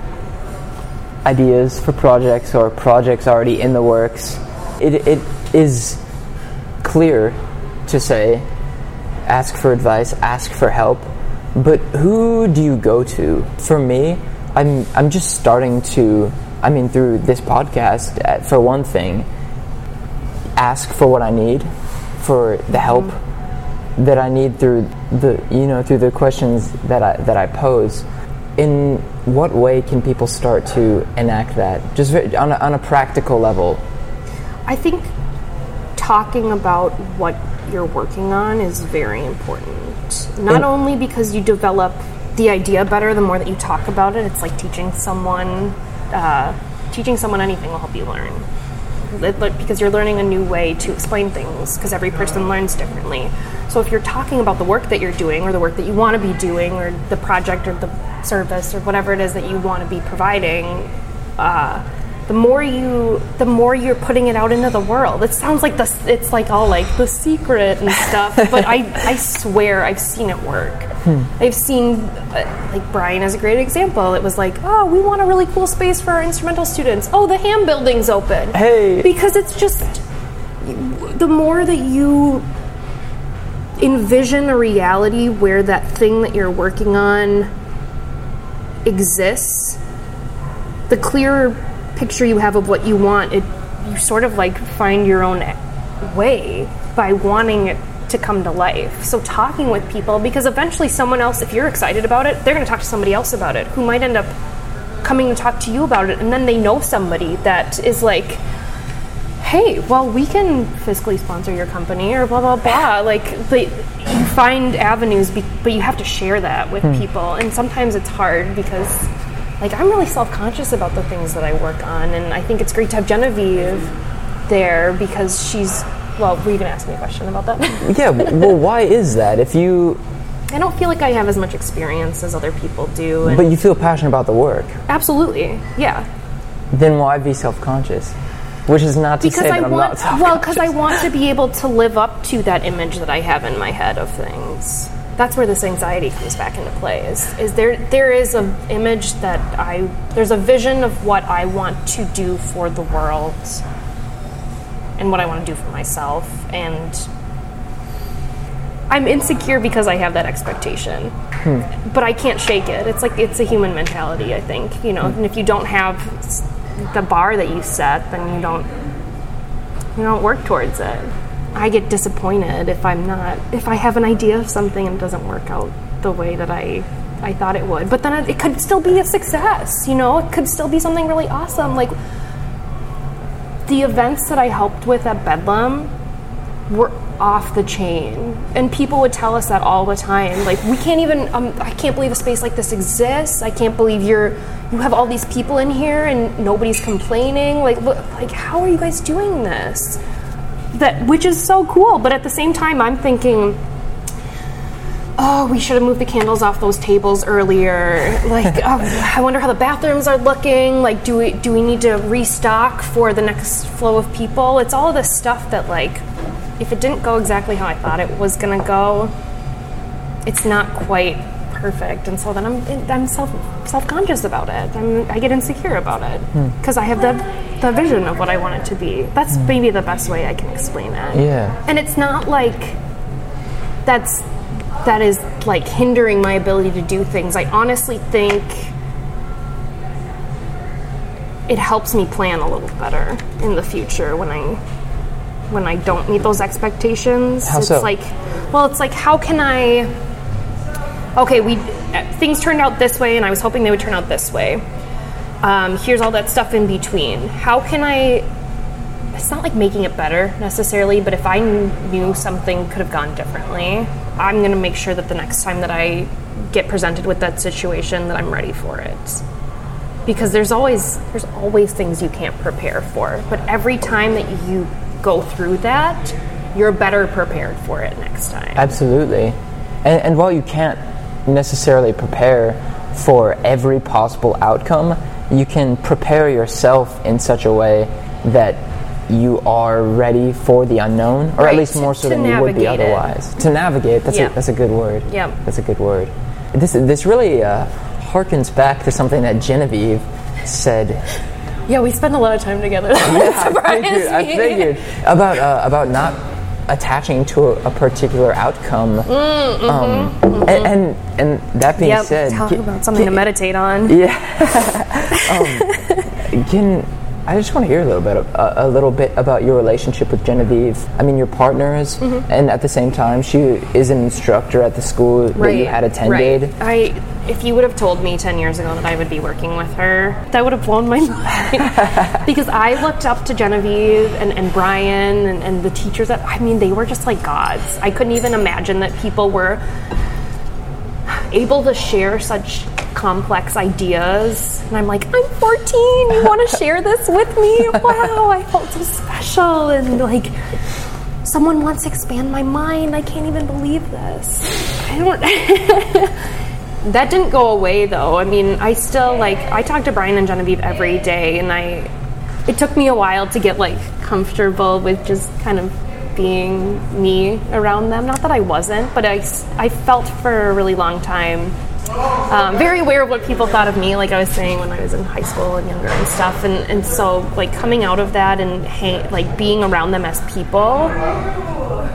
ideas for projects or projects already in the works? It, it is clear to say ask for advice, ask for help, but who do you go to? For me, I'm I'm just starting to I mean through this podcast uh, for one thing ask for what I need for the help mm-hmm. that I need through the you know through the questions that I that I pose. In what way can people start to enact that just on a, on a practical level? I think talking about what you're working on is very important. Not and only because you develop the idea better the more that you talk about it. It's like teaching someone, uh, teaching someone anything will help you learn. because you're learning a new way to explain things because every person learns differently. So if you're talking about the work that you're doing or the work that you want to be doing or the project or the service or whatever it is that you want to be providing, uh, the more you the more you're putting it out into the world. It sounds like the it's like all like the secret and stuff but i i swear i've seen it work. Hmm. i've seen uh, like brian is a great example. It was like oh we want a really cool space for our instrumental students. Oh the Hamm building's open. Hey. Because it's just the more that you envision a reality where that thing that you're working on exists the clearer picture you have of what you want, it you sort of like find your own way by wanting it to come to life. So talking with people because eventually someone else if you're excited about it, they're going to talk to somebody else about it who might end up coming to talk to you about it and then they know somebody that is like hey, well, we can fiscally sponsor your company or blah, blah, blah. Like, they, you find avenues, but you have to share that with hmm. people. And sometimes it's hard because like I'm really self-conscious about the things that I work on, and I think it's great to have Genevieve there because she's. Well, were you going to ask me a question about that? yeah. Well, why is that? If you I don't feel like I have as much experience as other people do. but you feel passionate about the work. Absolutely, yeah. Then why be self-conscious? Which is not to because say I that I'm want, not self-conscious. Well, because I want to be able to live up to that image that I have in my head of things that's where this anxiety comes back into play is, is there there is an image that i there's a vision of what i want to do for the world and what i want to do for myself and i'm insecure because i have that expectation hmm. but i can't shake it it's like it's a human mentality i think you know hmm. and if you don't have the bar that you set then you don't you don't work towards it I get disappointed if I'm not if I have an idea of something and it doesn't work out the way that I I thought it would. But then it, it could still be a success, you know? It could still be something really awesome. Like the events that I helped with at Bedlam were off the chain and people would tell us that all the time like we can't even um, i can't believe a space like this exists i can't believe you're you have all these people in here and nobody's complaining like look, like how are you guys doing this that which is so cool. But at the same time, I'm thinking, oh, we should have moved the candles off those tables earlier. Like, oh, I wonder how the bathrooms are looking. Like, do we do we need to restock for the next flow of people? It's all this stuff that like, if it didn't go exactly how I thought it was gonna go, it's not quite perfect, and so then I'm I'm self self conscious about it. I'm, I get insecure about it because hmm. I have the the vision of what I want it to be. That's hmm. maybe the best way I can explain it. Yeah, and it's not like that's that is like hindering my ability to do things. I honestly think it helps me plan a little better in the future when I when I don't meet those expectations. How it's so? like well, it's like how can I okay, we things turned out this way and I was hoping they would turn out this way. Um, here's all that stuff in between. How can I it's not like making it better necessarily, but if I knew something could have gone differently, I'm going to make sure that the next time that I get presented with that situation that I'm ready for it. Because there's always there's always things you can't prepare for, but every time that you go through that, you're better prepared for it next time. Absolutely. And, and while you can't necessarily prepare for every possible outcome, you can prepare yourself in such a way that you are ready for the unknown, or at least more so to than you would be navigate it. otherwise. To navigate, that's, Yeah. a, that's a good word. Yeah. That's a good word. This, this really uh, harkens back to something that Genevieve said Yeah, we spend a lot of time together. I Surprise figured, I figured about uh, about not attaching to a, a particular outcome. um, And, and and that being Mm, Yep, said, talk can- about something to meditate on. Yeah. um, Can I just want to hear a little bit uh, a little bit about your relationship with Genevieve. I mean, your partners, Mm-hmm. and at the same time, she is an instructor at the school that you had attended. Right. I, if you would have told me 10 years ago that I would be working with her, that would have blown my mind. because I looked up to Genevieve and, and Brian and, and the teachers that, I mean, they were just like gods. I couldn't even imagine that people were able to share such complex ideas. And I'm like, I'm 14, you want to share this with me? Wow, I felt so special. And like, someone wants to expand my mind. I can't even believe this. I don't. that didn't go away though. I mean, I still like, I talk to Brian and Genevieve every day, and I, it took me a while to get like comfortable with just kind of being me around them. Not that I wasn't, but I, I felt for a really long time um, very aware of what people thought of me, like I was saying when I was in high school and younger and stuff. And, and so, like, coming out of that and hang, like being around them as people,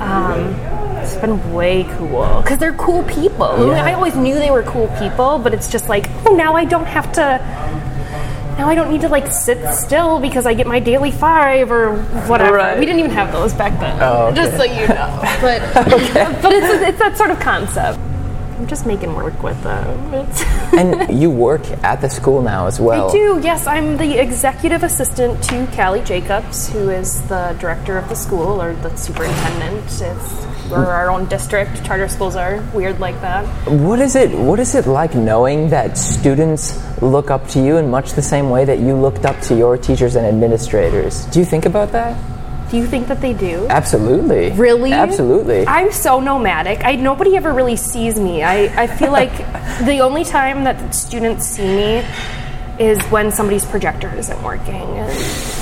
um, it's been way cool because they're cool people. I, mean, Yeah. I always knew they were cool people, but it's just like, oh, now I don't have to. Now I don't need to like sit still because I get my daily five or whatever. Right. We didn't even have those back then. Oh, okay. Just so you know, but but it's it's that sort of concept. I'm just making work with them. And you work at the school now as well. I do, yes. I'm the executive assistant to Callie Jacobs, who is the director of the school or the superintendent. It's, we're our own district. Charter schools are weird like that. What is it? What is it like knowing that students look up to you in much the same way that you looked up to your teachers and administrators? Do you think about that? Do you think that they do? Absolutely. Really? Absolutely. I'm so nomadic. I nobody ever really sees me. I, I feel like the only time that students see me is when somebody's projector isn't working and,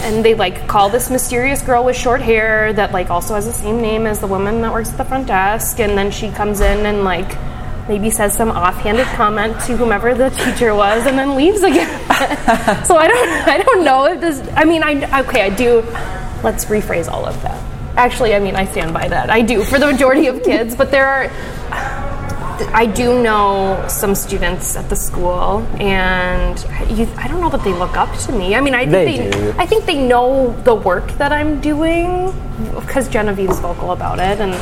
and they like call this mysterious girl with short hair that like also has the same name as the woman that works at the front desk and then she comes in and like maybe says some offhanded comment to whomever the teacher was and then leaves again so i don't i don't know if this i mean i okay i do let's rephrase all of that actually i mean i stand by that i do for the majority of kids but there are I do know some students at the school, and you, I don't know that they look up to me. I mean, I think They they. I think they know the work that I'm doing because Genevieve's vocal about it, and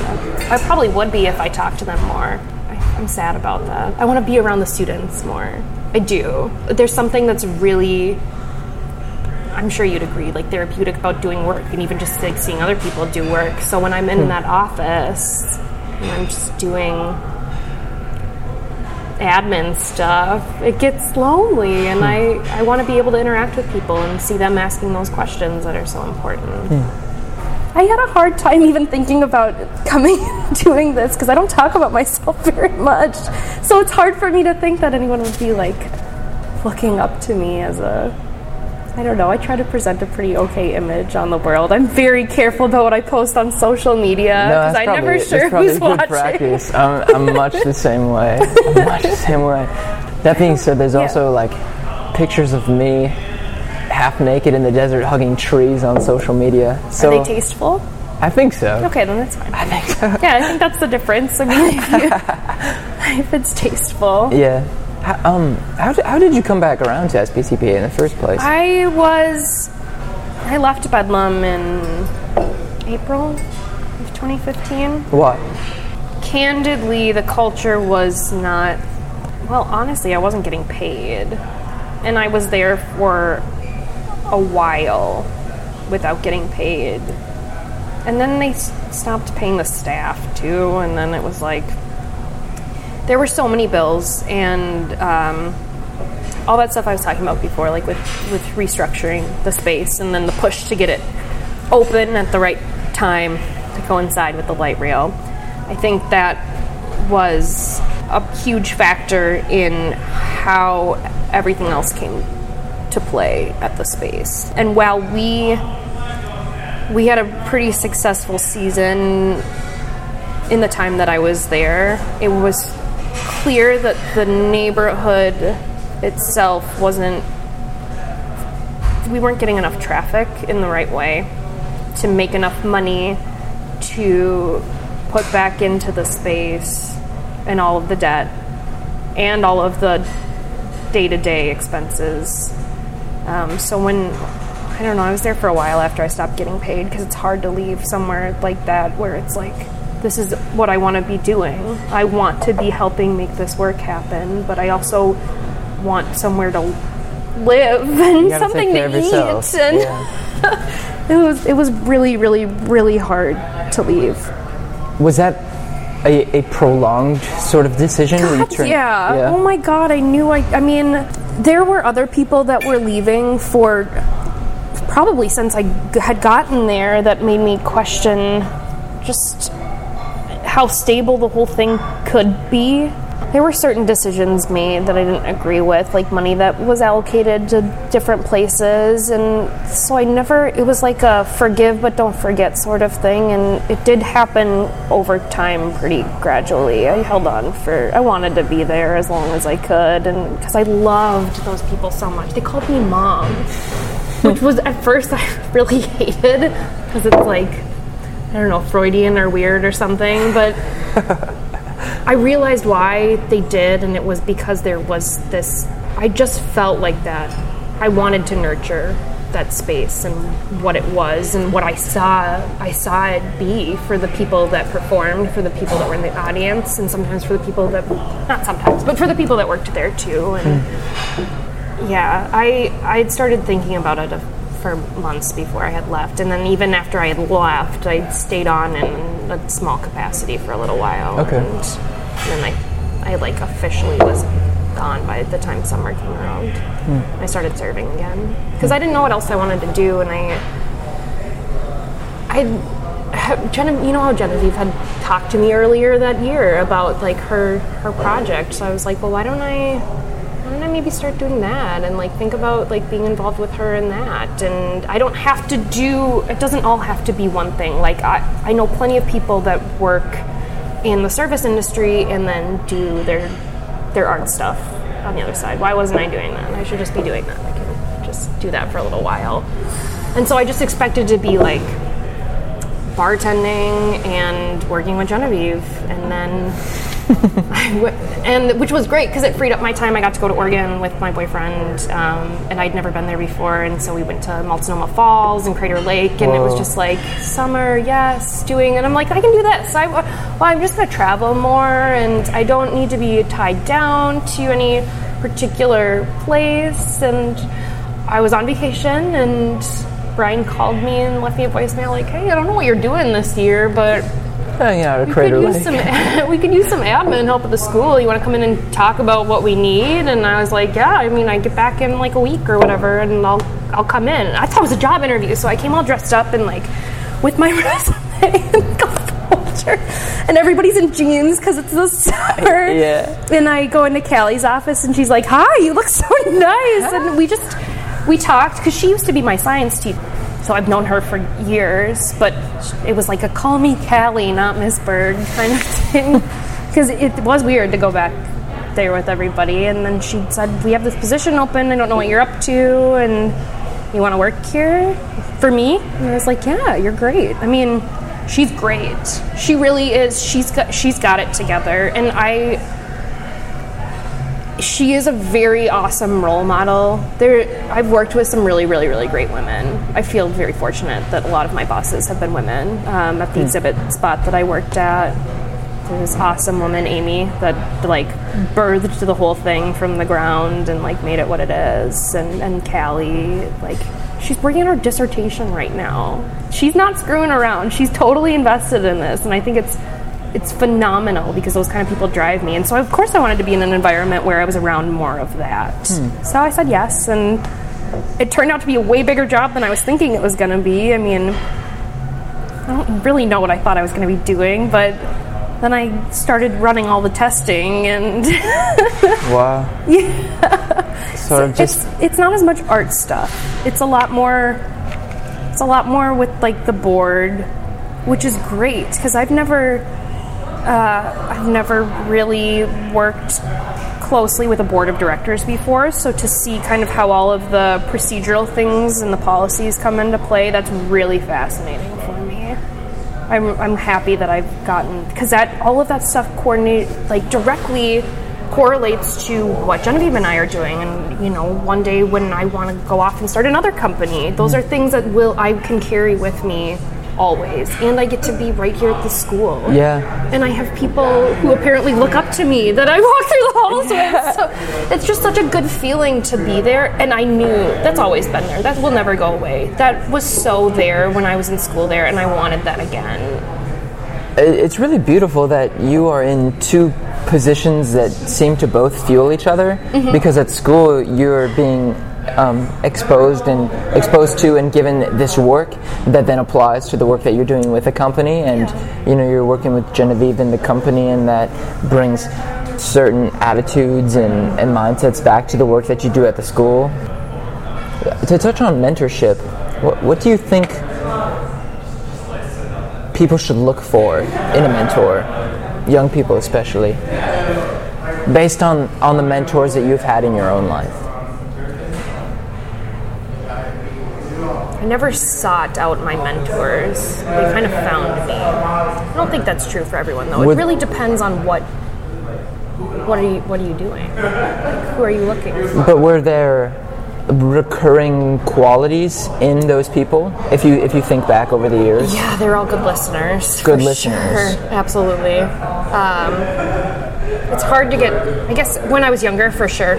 I probably would be if I talked to them more. I, I'm sad about that. I want to be around the students more. I do. There's something that's really I'm sure you'd agree, like therapeutic about doing work and even just like seeing other people do work. So when I'm in hmm. that office and I'm just doing admin stuff, it gets lonely and hmm. I, I want to be able to interact with people and see them asking those questions that are so important. Hmm. I had a hard time even thinking about coming and doing this because I don't talk about myself very much. So it's hard for me to think that anyone would be like looking up to me as a I don't know. I try to present a pretty okay image on the world. I'm very careful about what I post on social media because that's I'm never sure who's good watching. practice. I'm, I'm much the same way. I'm much the same way. That being said, there's Yeah. also like pictures of me half naked in the desert hugging trees on social media. So Are they tasteful? I think so. Okay, then that's fine. I think so. Yeah, I think that's the difference. I mean, if, you, if it's tasteful. Yeah. How, um, how did, how did you come back around to SPCPA in the first place? I was. I left Bedlam in April of 2015. what? Candidly, the culture was not. Well, honestly, I wasn't getting paid. And I was there for a while without getting paid. And then they s- stopped paying the staff too, and then it was like. There were so many bills, and um, all that stuff I was talking about before, like with, with restructuring the space and then the push to get it open at the right time to coincide with the light rail. I think that was a huge factor in how everything else came to play at the space. And while we we had a pretty successful season in the time that I was there, it was clear that the neighborhood itself wasn't we weren't getting enough traffic in the right way to make enough money to put back into the space and all of the debt and all of the day-to-day expenses. Um, so when i don't know i was there for a while after i stopped getting paid because it's hard to leave somewhere like that where it's like this is what i want to be doing i want to be helping make this work happen but i also want somewhere to live and something to of yourself. eat and Yeah. it was it was really really really hard to leave Was that a, a prolonged sort of decision? you turned- yeah. Oh my god, I knew I I mean, there were other people that were leaving for probably since I g- had gotten there that made me question just how stable the whole thing could be. There were certain decisions made that I didn't agree with, like money that was allocated to different places, and so I never, it was like a forgive but don't forget sort of thing, and it did happen over time pretty gradually. I held on for, I wanted to be there as long as I could, and because I loved those people so much. They called me mom, which hmm. was at first I really hated, because it's like, I don't know, Freudian or weird or something, but I realized why they did, and it was because there was this. I just felt like that. I wanted to nurture that space and what it was and what I saw. I saw it be for the people that performed, for the people that were in the audience, and sometimes for the people that not sometimes, but for the people that worked there too. And hmm. yeah, I I had started thinking about it a, for months before I had left, and then even after I had left, I stayed on in a small capacity for a little while. Okay. And, then I I like officially was gone by the time summer came around. Hmm. I started serving again because I didn't know what else I wanted to do, and I I Genevieve, you know how Genevieve had talked to me earlier that year about like her her project. So I was like, well, why don't I don't I maybe start doing that and like think about like being involved with her in that? And I don't have to do. It doesn't all have to be one thing. Like I I know plenty of people that work in the service industry and then do their their art stuff on the other side. Why wasn't I doing that? I should just be doing that. I can just do that for a little while. And so I just expected to be like bartending and working with Genevieve, and then and which was great because it freed up my time. I got to go to Oregon with my boyfriend, um, and I'd never been there before, and so we went to Multnomah Falls and Crater Lake, and it was just like summer, yes, doing, and I'm like, I can do this. I, well, I'm just gonna travel more, and I don't need to be tied down to any particular place, and I was on vacation and. Brian called me and left me a voicemail like, "Hey, I don't know what you're doing this year, but Out at we could use some we could use some admin help at the school. You want to come in and talk about what we need?" And I was like, "Yeah, I mean, I get back in like a week or whatever, and I'll I'll come in." I thought it was a job interview, so I came all dressed up and like with my resume and and everybody's in jeans because it's the summer. Yeah. And I go into Callie's office, and she's like, "Hi, you look so nice." And we just we talked because she used to be my science teacher. So I've known her for years, but it was like a call me Callie, not Miss Berg kind of thing. Because it was weird to go back there with everybody. And then she said, We have this position open. I don't know what you're up to. And you want to work here for me? And I was like, Yeah, you're great. I mean, she's great. She really is. She's got she's got it together, and I. She is a very awesome role model. There, I've worked with some really, really, really great women. I feel very fortunate that a lot of my bosses have been women. Um, at the exhibit spot that I worked at, there was awesome woman Amy that like birthed the whole thing from the ground and like made it what it is. And and Callie, like she's working on her dissertation right now. She's not screwing around. She's totally invested in this, and I think it's it's phenomenal because those kind of people drive me. And so of course I wanted to be in an environment where I was around more of that. Hmm. So I said yes, and it turned out to be a way bigger job than I was thinking it was going to be. I mean, I don't really know what I thought I was going to be doing, but then I started running all the testing, and Wow. Yeah. Sort of just it's it's not as much art stuff. It's a lot more. It's a lot more with like the board, which is great because I've never, uh, I've never really worked closely with a board of directors before. So to see kind of how all of the procedural things and the policies come into play, that's really fascinating for me. I'm, I'm happy that I've gotten because that all of that stuff coordinate like directly correlates to what Genevieve and I are doing. And you know, one day when I want to go off and start another company, those are things that will I can carry with me always. And I get to be right here at the school. yeah. And I have people who apparently look up to me that I walk through the halls with. So it's just such a good feeling to be there. And I knew that's always been there. That will never go away. That was so there when I was in school there, and I wanted that again. It's really beautiful that you are in two positions that seem to both fuel each other Mm-hmm. because at school you're being um, exposed and exposed to and given this work that then applies to the work that you're doing with a company. And you know you're working with Genevieve in the company and that brings certain attitudes and, and mindsets back to the work that you do at the school. To touch on mentorship what, what do you think people should look for in a mentor, young people especially, based on, on the mentors that you've had in your own life? I never sought out my mentors. They kind of found me. I don't think that's true for everyone though. It really depends on what what are you what are you doing? Like, who are you looking for? But were there recurring qualities in those people if you if you think back over the years? Yeah, they're all good listeners. Good listeners. Sure. Absolutely. Um, it's hard to get. I guess when I was younger, for sure.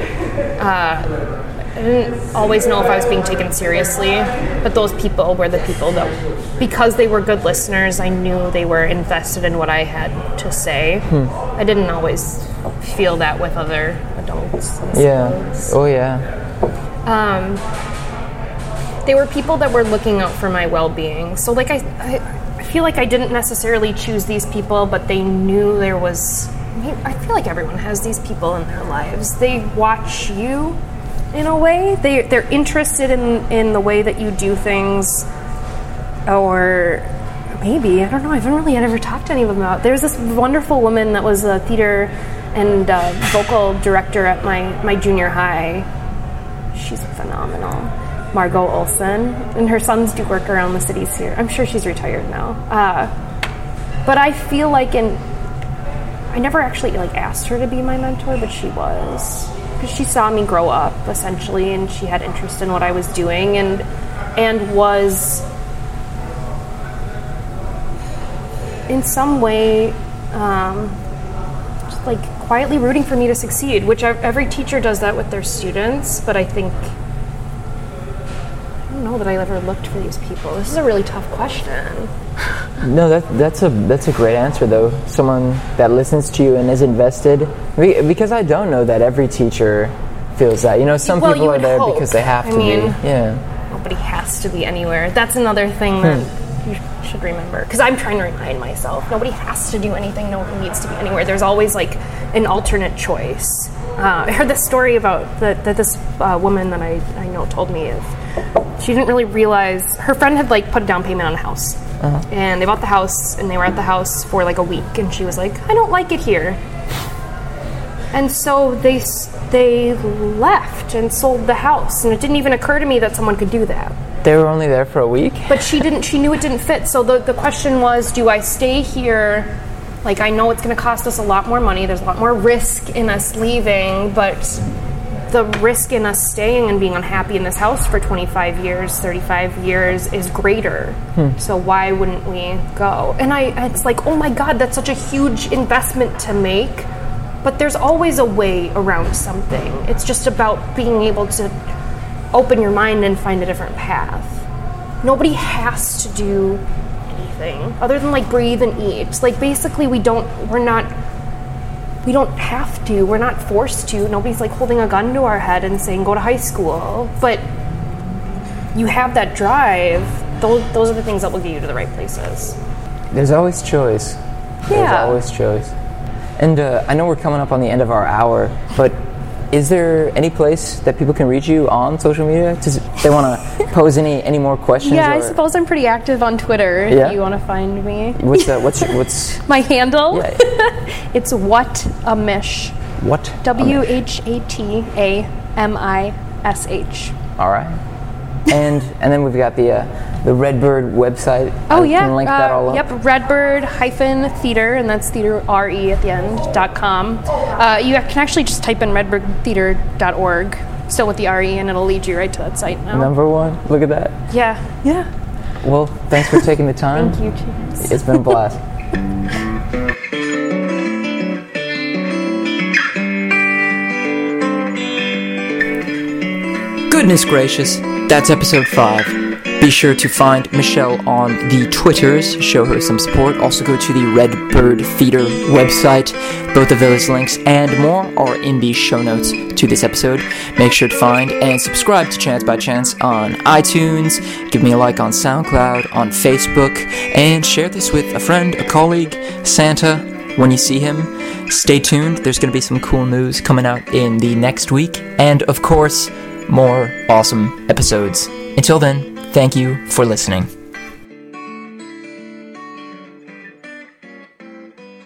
Uh, I didn't always know if I was being taken seriously, but those people were the people that, because they were good listeners, I knew they were invested in what I had to say. I didn't always feel that with other adults. Yeah. Oh yeah. Um, they were people that were looking out for my well-being so like I, I i feel like i didn't necessarily choose these people but they knew there was I, mean, I feel like everyone has these people in their lives they watch you in a way they, they're interested in, in the way that you do things or maybe i don't know i haven't really ever talked to any of them about there's this wonderful woman that was a theater and uh, vocal director at my, my junior high She's phenomenal. Margot Olson, and her sons do work around the cities here. I'm sure she's retired now. Uh, but I feel like in, I never actually like asked her to be my mentor, but she was because she saw me grow up essentially, and she had interest in what I was doing, and and was in some way um, just like quietly rooting for me to succeed, which every teacher does that with their students. But I think I don't know that I ever looked for these people. This is a really tough question. No, that, that's a that's a great answer though. Someone that listens to you and is invested. Because I don't know that every teacher feels that. You know, some Well, people are there hope. because they have I to mean- be. Yeah. Nobody has to be anywhere. That's another thing that you should remember. Because I'm trying to remind myself nobody has to do anything. No one needs to be anywhere. There's always like an alternate choice. Uh, I heard this story about that, that this uh, woman that I, I know told me of. She didn't really realize her friend had like put a down payment on a house, Uh-huh. and they bought the house, and they were at the house for like a week, and she was like, "I don't like it here." And so they they left and sold the house, and it didn't even occur to me that someone could do that. They were only there for a week. but she didn't she knew it didn't fit so the, the question was do i stay here like i know it's going to cost us a lot more money there's a lot more risk in us leaving but the risk in us staying and being unhappy in this house for 25 years 35 years is greater. Hmm. So why wouldn't we go? And i it's like oh my god that's such a huge investment to make. But there's always a way around something. It's just about being able to open your mind and find a different path. Nobody has to do anything other than like breathe and eat. Like basically we don't we're not we don't have to. We're not forced to. Nobody's like holding a gun to our head and saying go to high school. But you have that drive. Those those are the things that will get you to the right places. There's always choice. Yeah. There's always choice. And uh, I know we're coming up on the end of our hour, but is there any place that people can reach you on social media? Does they want to pose any any more questions? Yeah, I suppose I'm pretty active on Twitter Yeah? if you want to find me. What's that? What's your- what's My handle yeah, it's what a mish. what? W H A T A M I S H. All right. And and then we've got the uh, the Redbird website. Oh I yeah. Can link that uh, all up. Yep. Redbird hyphen theater, and that's theater R E at the end dot com. Uh, you can actually just type in redbirdtheater.org, still with the R E, and it'll lead you right to that site now. Number one. Look at that. Yeah. Yeah. Well, thanks for taking the time. Thank you. Cheers. It's been a blast. Goodness gracious, that's episode 5. Be sure to find Michelle on the Twitters, show her some support. Also, go to the Redbird Theater website. Both of those links and more are in the show notes to this episode. Make sure to find and subscribe to Chance by Chance on iTunes. Give me a like on SoundCloud, on Facebook, and share this with a friend, a colleague, Santa, when you see him. Stay tuned, there's going to be some cool news coming out in the next week. And of course, more awesome episodes. Until then, thank you for listening.